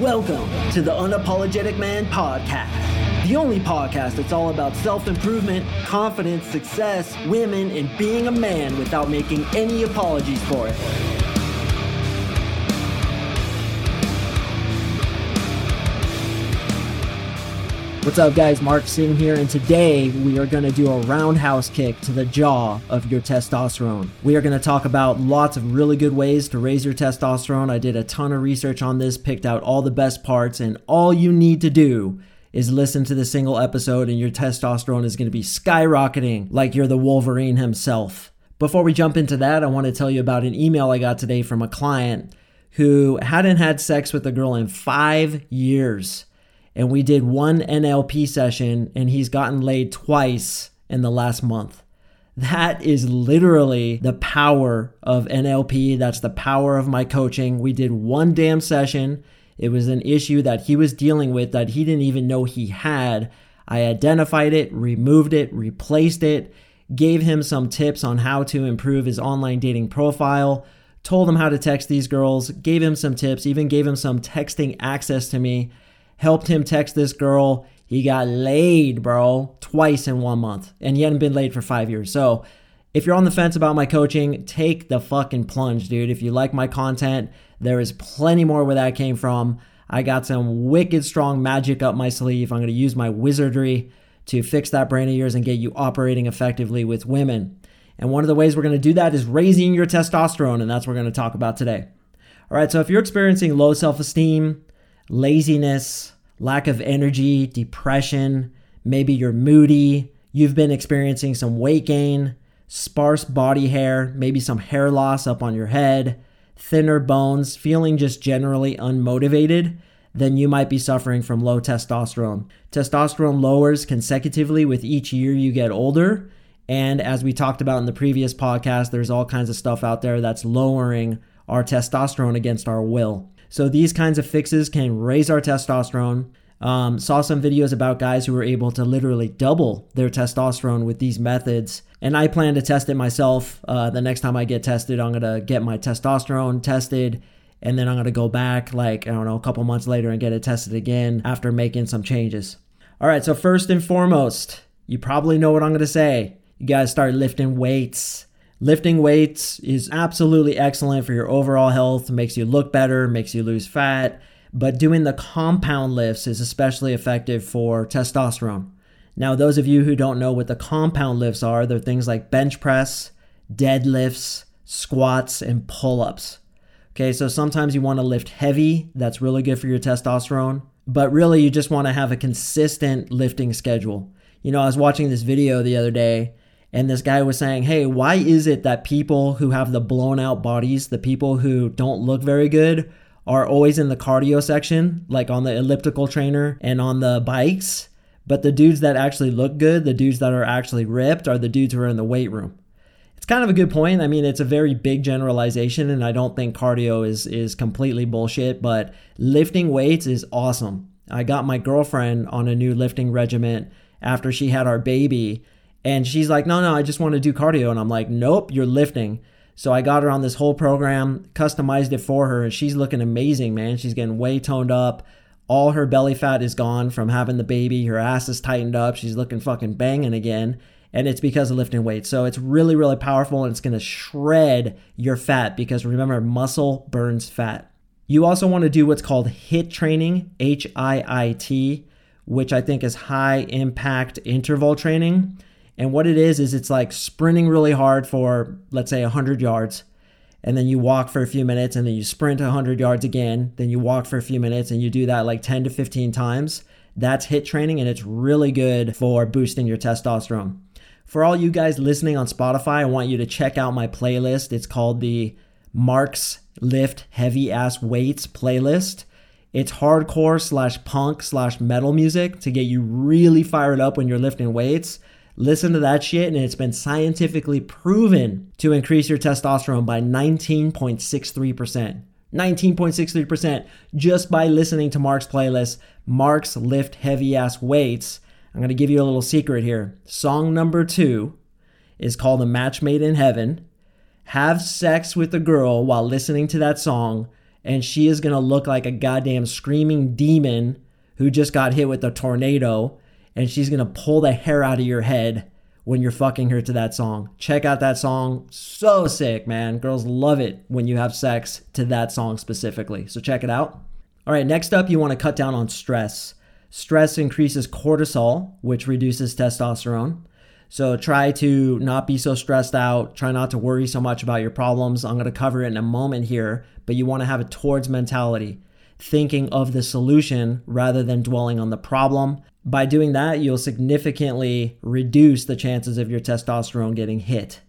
Welcome to the Unapologetic Man Podcast, the only podcast that's all about self improvement, confidence, success, women, and being a man without making any apologies for it. What's up, guys? Mark Sing here, and today we are going to do a roundhouse kick to the jaw of your testosterone. We are going to talk about lots of really good ways to raise your testosterone. I did a ton of research on this, picked out all the best parts, and all you need to do is listen to the single episode, and your testosterone is going to be skyrocketing like you're the Wolverine himself. Before we jump into that, I want to tell you about an email I got today from a client who hadn't had sex with a girl in five years and we did one NLP session, and he's gotten laid twice in the last month. That is literally the power of NLP. That's the power of my coaching. We did one damn session. It was an issue that he was dealing with that he didn't even know he had. I identified it, removed it, replaced it, gave him some tips on how to improve his online dating profile, told him how to text these girls, gave him some tips, even gave him some texting access to me helped him text this girl. He got laid, bro, twice in one month, and he hadn't been laid for five years. So, if you're on the fence about my coaching, take the fucking plunge, dude. If you like my content, there is plenty more where that came from. I got some wicked strong magic up my sleeve. I'm going to use my wizardry to fix that brain of yours and get you operating effectively with women. And one of the ways we're going to do that is raising your testosterone, and that's what we're going to talk about today. All right, so if you're experiencing low self esteem, laziness, lack of energy, depression, maybe you're moody, you've been experiencing some weight gain, sparse body hair, maybe some hair loss up on your head, thinner bones, feeling just generally unmotivated, then you might be suffering from low testosterone. Testosterone lowers consecutively with each year you get older. And as we talked about in the previous podcast, there's all kinds of stuff out there that's lowering our testosterone against our will. So these kinds of fixes can raise our testosterone. Um, saw some videos about guys who were able to literally double their testosterone with these methods. And I plan to test it myself. Uh, the next time I get tested, I'm going to get my testosterone tested. And then I'm going to go back, like, I don't know, a couple months later and get it tested again after making some changes. All right, so first and foremost, you probably know what I'm going to say. You to start lifting weights. Lifting weights is absolutely excellent for your overall health, makes you look better, makes you lose fat, but doing the compound lifts is especially effective for testosterone. Now, those of you who don't know what the compound lifts are, they're things like bench press, deadlifts, squats, and pull ups. Okay, so sometimes you want to lift heavy, that's really good for your testosterone, but really you just want to have a consistent lifting schedule. You know, I was watching this video the other day and this guy was saying, Hey, why is it that people who have the blown out bodies, the people who don't look very good, are always in the cardio section, like on the elliptical trainer and on the bikes? But the dudes that actually look good, the dudes that are actually ripped, are the dudes who are in the weight room. It's kind of a good point. I mean, it's a very big generalization, and I don't think cardio is is completely bullshit, but lifting weights is awesome. I got my girlfriend on a new lifting regimen after she had our baby and she's like, no, no, I just want to do cardio. And I'm like, nope, you're lifting. So I got her on this whole program, customized it for her, and she's looking amazing, man. She's getting way toned up. All her belly fat is gone from having the baby. Her ass is tightened up. She's looking fucking banging again. And it's because of lifting weights. So it's really, really powerful and it's to shred your fat because remember, muscle burns fat. You also want to do what's called HIIT training, H I I T, which I think is high impact interval training. And what it is, is it's like sprinting really hard for, let's say, 100 yards. And then you walk for a few minutes and then you sprint 100 yards again. Then you walk for a few minutes and you do that like 10 to 15 times. That's HIIT training and it's really good for boosting your testosterone. For all you guys listening on Spotify, I want you to check out my playlist. It's called the Mark's Lift Heavy Ass Weights playlist. It's hardcore slash punk slash metal music to get you really fired up when you're lifting weights. Listen to that shit, and it's been scientifically proven to increase your testosterone by 19.63%. 19.63% just by listening to Mark's playlist, Mark's Lift Heavy Ass Weights. I'm going to give you a little secret here. Song number two is called A Match Made in Heaven. Have sex with a girl while listening to that song, and she is going to look like a goddamn screaming demon who just got hit with a tornado and she's to pull the hair out of your head when you're fucking her to that song. Check out that song. So sick, man. Girls love it when you have sex to that song specifically. So check it out. All right, next up, you want to cut down on stress. Stress increases cortisol, which reduces testosterone. So try to not be so stressed out. Try not to worry so much about your problems. I'm going to cover it in a moment here, but you want to have a towards mentality, thinking of the solution rather than dwelling on the problem. By doing that, you'll significantly reduce the chances of your testosterone getting hit.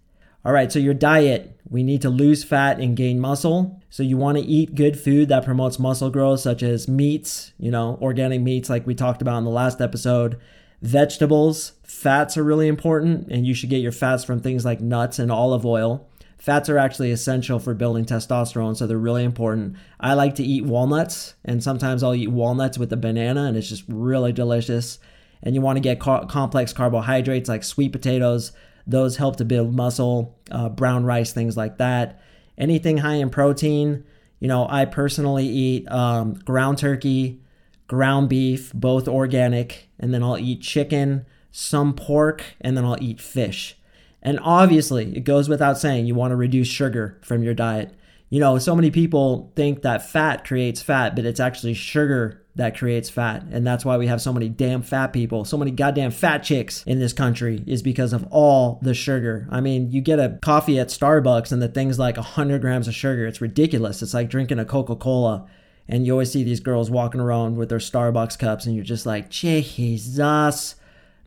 All right, so your diet, we need to lose fat and gain muscle. So you want to eat good food that promotes muscle growth, such as meats, you know, organic meats, like we talked about in the last episode. Vegetables, fats are really important, and you should get your fats from things like nuts and olive oil. Fats are actually essential for building testosterone, so they're really important. I like to eat walnuts, and sometimes I'll eat walnuts with a banana, and it's just really delicious. And you want to get co- complex carbohydrates like sweet potatoes, those help to build muscle, uh, brown rice, things like that. Anything high in protein, you know, I personally eat um, ground turkey, ground beef, both organic, and then I'll eat chicken, some pork, and then I'll eat fish. And obviously, it goes without saying, you want to reduce sugar from your diet. You know, so many people think that fat creates fat, but it's actually sugar that creates fat. And that's why we have so many damn fat people, so many goddamn fat chicks in this country, is because of all the sugar. I mean, you get a coffee at Starbucks and the thing's like 100 grams of sugar. It's ridiculous. It's like drinking a Coca Cola. And you always see these girls walking around with their Starbucks cups, and you're just like, Jesus.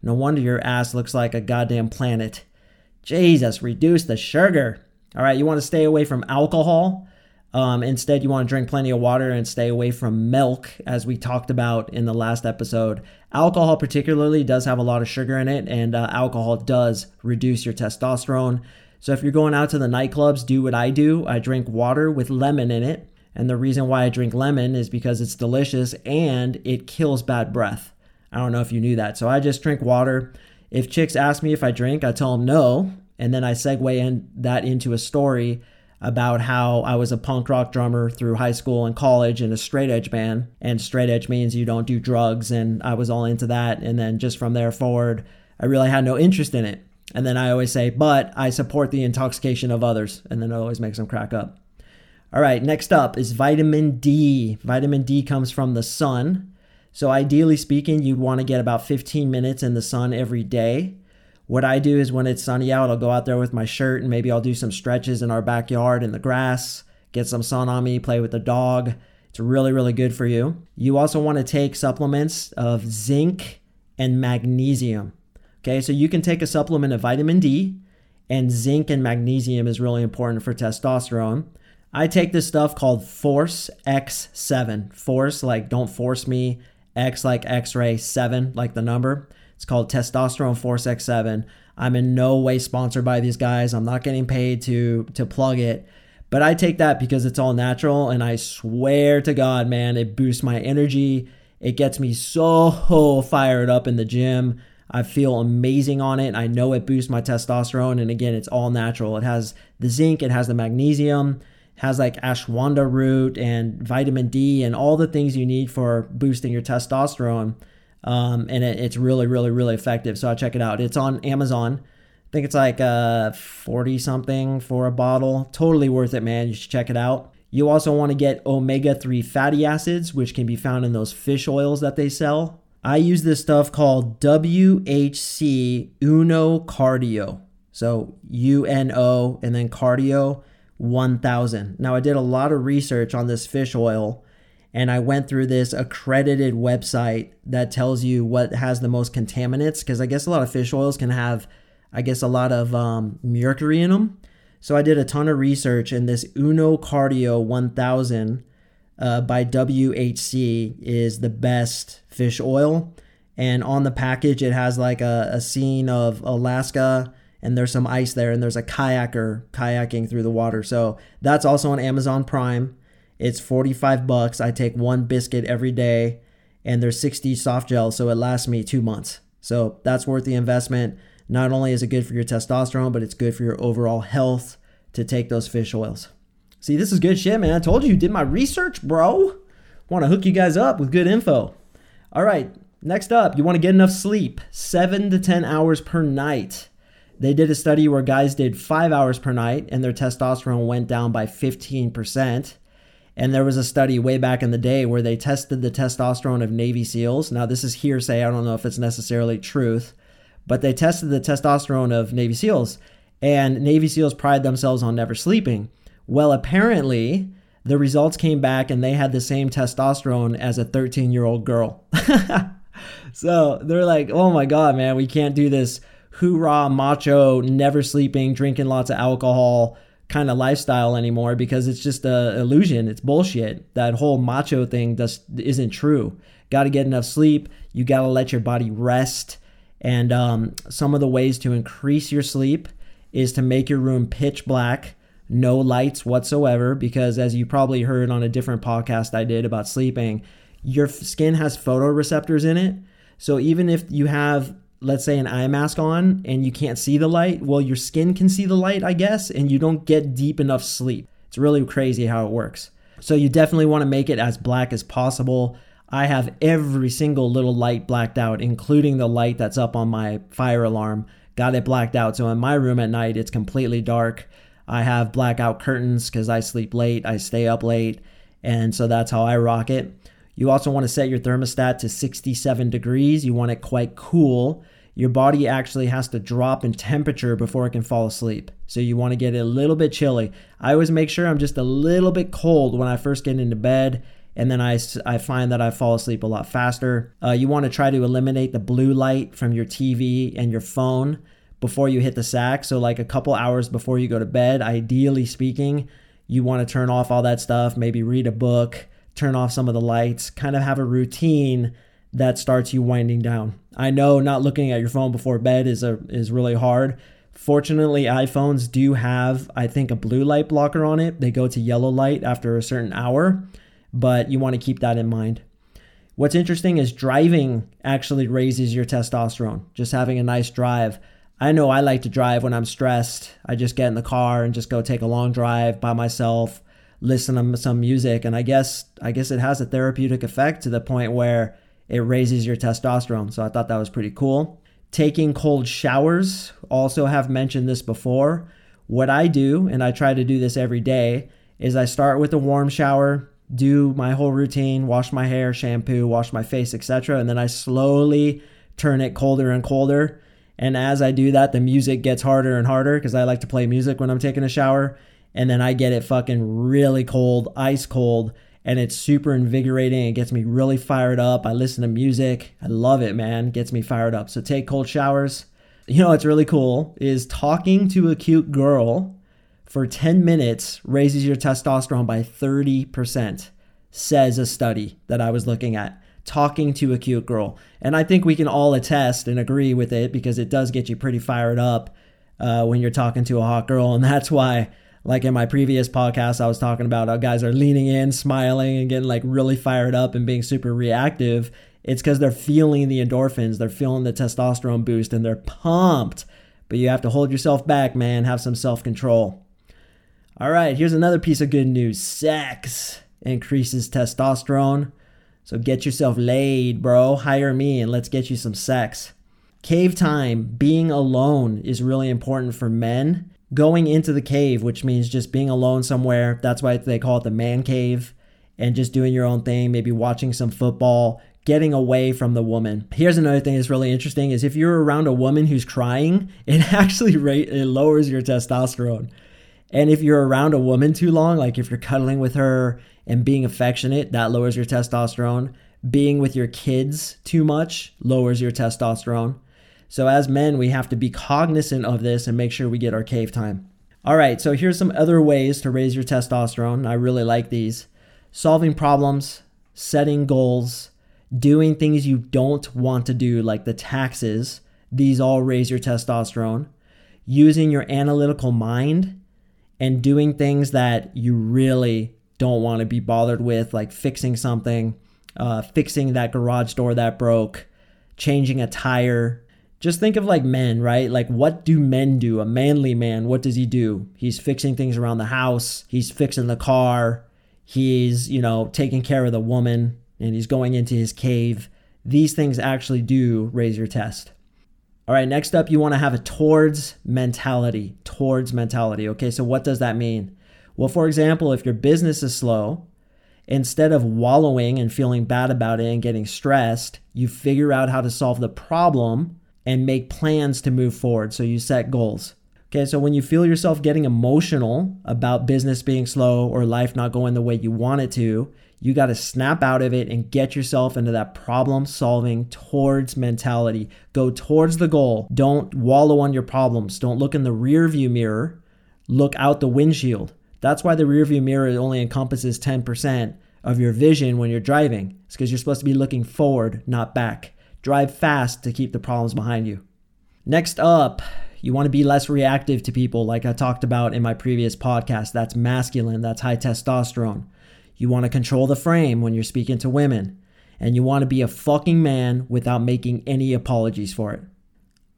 No wonder your ass looks like a goddamn planet. Jesus, reduce the sugar. All right, you want to stay away from alcohol. Um, instead, you want to drink plenty of water and stay away from milk, as we talked about in the last episode. Alcohol, particularly, does have a lot of sugar in it, and uh, alcohol does reduce your testosterone. So, if you're going out to the nightclubs, do what I do. I drink water with lemon in it. And the reason why I drink lemon is because it's delicious and it kills bad breath. I don't know if you knew that. So, I just drink water. If chicks ask me if I drink, I tell them no. And then I segue in that into a story about how I was a punk rock drummer through high school and college in a straight edge band. And straight edge means you don't do drugs. And I was all into that. And then just from there forward, I really had no interest in it. And then I always say, but I support the intoxication of others. And then it always makes them crack up. All right, next up is vitamin D. Vitamin D comes from the sun. So, ideally speaking, you'd want to get about 15 minutes in the sun every day. What I do is when it's sunny out, I'll go out there with my shirt and maybe I'll do some stretches in our backyard in the grass, get some sun on me, play with the dog. It's really, really good for you. You also want to take supplements of zinc and magnesium. Okay, so you can take a supplement of vitamin D, and zinc and magnesium is really important for testosterone. I take this stuff called Force X7. Force, like don't force me, X like X ray, 7 like the number. It's called Testosterone Force X7. I'm in no way sponsored by these guys. I'm not getting paid to to plug it. But I take that because it's all natural and I swear to God, man, it boosts my energy. It gets me so fired up in the gym. I feel amazing on it. I know it boosts my testosterone and again, it's all natural. It has the zinc, it has the magnesium, has like ashwagandha root and vitamin D and all the things you need for boosting your testosterone um, and it, it's really, really, really effective. So I check it out. It's on Amazon. I think it's like uh, 40 something for a bottle. Totally worth it, man. You should check it out. You also want to get omega 3 fatty acids, which can be found in those fish oils that they sell. I use this stuff called WHC Uno Cardio. So U N O and then cardio 1000. Now, I did a lot of research on this fish oil and I went through this accredited website that tells you what has the most contaminants because I guess a lot of fish oils can have, I guess, a lot of um, mercury in them. So I did a ton of research, and this Uno Cardio 1000 uh, by WHC is the best fish oil. And on the package, it has like a, a scene of Alaska, and there's some ice there, and there's a kayaker kayaking through the water. So that's also on Amazon Prime. It's 45 bucks. I take one biscuit every day and there's 60 soft gels, so it lasts me two months. So that's worth the investment. Not only is it good for your testosterone, but it's good for your overall health to take those fish oils. See, this is good shit, man. I told you, you did my research, bro. Want to hook you guys up with good info. All right, next up, you want to get enough sleep, seven to 10 hours per night. They did a study where guys did five hours per night and their testosterone went down by 15%. And there was a study way back in the day where they tested the testosterone of Navy SEALs. Now, this is hearsay. I don't know if it's necessarily truth, but they tested the testosterone of Navy SEALs. And Navy SEALs pride themselves on never sleeping. Well, apparently, the results came back and they had the same testosterone as a 13 year old girl. so they're like, oh my God, man, we can't do this hoorah, macho, never sleeping, drinking lots of alcohol kind of lifestyle anymore because it's just a illusion. It's bullshit. That whole macho thing just isn't true. Got to get enough sleep. You got to let your body rest. And um, some of the ways to increase your sleep is to make your room pitch black, no lights whatsoever. Because as you probably heard on a different podcast I did about sleeping, your skin has photoreceptors in it. So even if you have let's say an eye mask on and you can't see the light, well, your skin can see the light, I guess, and you don't get deep enough sleep. It's really crazy how it works. So you definitely want to make it as black as possible. I have every single little light blacked out, including the light that's up on my fire alarm. Got it blacked out. So in my room at night, it's completely dark. I have blackout curtains because I sleep late, I stay up late, and so that's how I rock it. You also want to set your thermostat to 67 degrees. You want it quite cool. Your body actually has to drop in temperature before it can fall asleep. So you want to get a little bit chilly. I always make sure I'm just a little bit cold when I first get into bed. And then I, I find that I fall asleep a lot faster. Uh, you want to try to eliminate the blue light from your TV and your phone before you hit the sack. So, like a couple hours before you go to bed, ideally speaking, you want to turn off all that stuff, maybe read a book, turn off some of the lights, kind of have a routine that starts you winding down. I know not looking at your phone before bed is a is really hard. Fortunately, iPhones do have I think a blue light blocker on it. They go to yellow light after a certain hour, but you want to keep that in mind. What's interesting is driving actually raises your testosterone. Just having a nice drive. I know I like to drive when I'm stressed. I just get in the car and just go take a long drive by myself, listen to some music, and I guess I guess it has a therapeutic effect to the point where it raises your testosterone. So I thought that was pretty cool. Taking cold showers, also have mentioned this before. What I do, and I try to do this every day, is I start with a warm shower, do my whole routine, wash my hair, shampoo, wash my face, etc. And then I slowly turn it colder and colder. And as I do that, the music gets harder and harder because I like to play music when I'm taking a shower. And then I get it fucking really cold, ice cold and it's super invigorating. It gets me really fired up. I listen to music. I love it, man. gets me fired up. So take cold showers. You know what's really cool is talking to a cute girl for 10 minutes raises your testosterone by 30%, says a study that I was looking at. Talking to a cute girl. And I think we can all attest and agree with it because it does get you pretty fired up uh, when you're talking to a hot girl. And that's why like in my previous podcast, I was talking about how guys are leaning in, smiling, and getting like really fired up and being super reactive. It's because they're feeling the endorphins, they're feeling the testosterone boost, and they're pumped. But you have to hold yourself back, man. Have some self control. All right, here's another piece of good news sex increases testosterone. So get yourself laid, bro. Hire me and let's get you some sex. Cave time, being alone, is really important for men going into the cave, which means just being alone somewhere. That's why they call it the man cave and just doing your own thing, maybe watching some football, getting away from the woman. Here's another thing that's really interesting is if you're around a woman who's crying, it actually it lowers your testosterone. And if you're around a woman too long, like if you're cuddling with her and being affectionate, that lowers your testosterone. Being with your kids too much lowers your testosterone. So, as men, we have to be cognizant of this and make sure we get our cave time. All right, so here's some other ways to raise your testosterone. I really like these solving problems, setting goals, doing things you don't want to do, like the taxes. These all raise your testosterone. Using your analytical mind and doing things that you really don't want to be bothered with, like fixing something, uh, fixing that garage door that broke, changing a tire, Just think of like men, right? Like, what do men do? A manly man, what does he do? He's fixing things around the house, he's fixing the car, he's, you know, taking care of the woman, and he's going into his cave. These things actually do raise your test. All right, next up, you want to have a towards mentality. Towards mentality. Okay, so what does that mean? Well, for example, if your business is slow, instead of wallowing and feeling bad about it and getting stressed, you figure out how to solve the problem and make plans to move forward. So you set goals. Okay, so when you feel yourself getting emotional about business being slow or life not going the way you want it to, you got to snap out of it and get yourself into that problem solving towards mentality. Go towards the goal. Don't wallow on your problems. Don't look in the rear view mirror. Look out the windshield. That's why the rear view mirror only encompasses 10% of your vision when you're driving. It's because you're supposed to be looking forward, not back. Drive fast to keep the problems behind you. Next up, you want to be less reactive to people, like I talked about in my previous podcast. That's masculine, that's high testosterone. You want to control the frame when you're speaking to women. And you want to be a fucking man without making any apologies for it.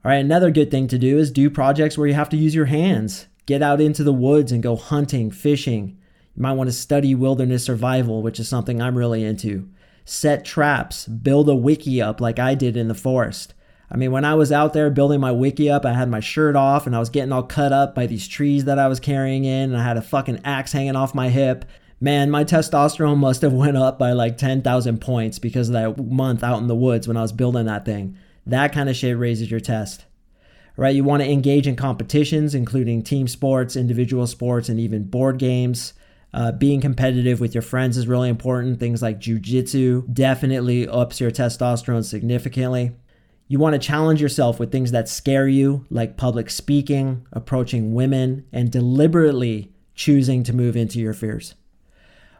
All right, another good thing to do is do projects where you have to use your hands. Get out into the woods and go hunting, fishing. You might want to study wilderness survival, which is something I'm really into. Set traps, build a wickiup like I did in the forest. I mean, when I was out there building my wickiup, I had my shirt off and I was getting all cut up by these trees that I was carrying in, and I had a fucking axe hanging off my hip. Man, my testosterone must have went up by like 10,000 points because of that month out in the woods when I was building that thing. That kind of shit raises your test. Right? You want to engage in competitions, including team sports, individual sports, and even board games. Uh, being competitive with your friends is really important. Things like jujitsu definitely ups your testosterone significantly. You want to challenge yourself with things that scare you, like public speaking, approaching women, and deliberately choosing to move into your fears.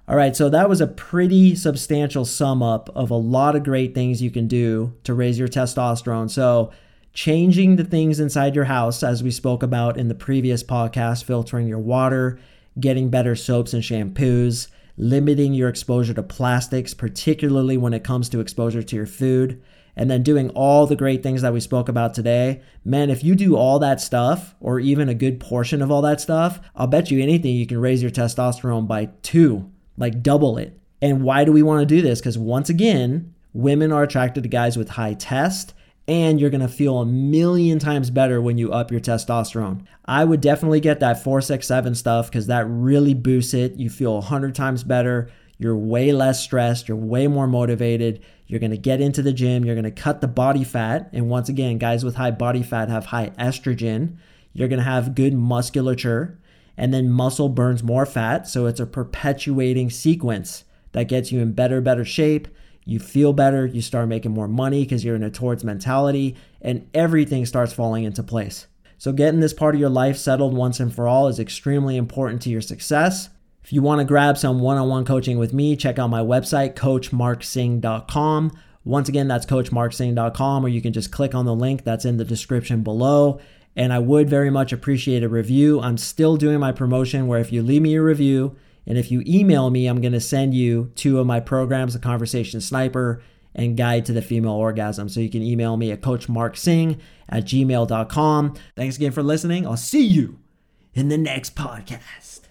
All right, so that was a pretty substantial sum up of a lot of great things you can do to raise your testosterone. So, changing the things inside your house, as we spoke about in the previous podcast, filtering your water, getting better soaps and shampoos, limiting your exposure to plastics, particularly when it comes to exposure to your food, and then doing all the great things that we spoke about today, man, if you do all that stuff, or even a good portion of all that stuff, I'll bet you anything you can raise your testosterone by two, like double it. And why do we want to do this? Because once again, women are attracted to guys with high test and you're to feel a million times better when you up your testosterone. I would definitely get that Force X7 stuff because that really boosts it. You feel 100 times better. You're way less stressed. You're way more motivated. You're to get into the gym. You're to cut the body fat. And once again, guys with high body fat have high estrogen. You're to have good musculature. And then muscle burns more fat. So it's a perpetuating sequence that gets you in better, better shape you feel better, you start making more money because you're in a towards mentality, and everything starts falling into place. So, getting this part of your life settled once and for all is extremely important to your success. If you want to grab some one on one coaching with me, check out my website, coachmarksing.com. Once again, that's coachmarksing.com, or you can just click on the link that's in the description below. And I would very much appreciate a review. I'm still doing my promotion where if you leave me a review, and if you email me, I'm going to send you two of my programs, The Conversation Sniper and Guide to the Female Orgasm. So you can email me at coachmarksing at gmail.com. Thanks again for listening. I'll see you in the next podcast.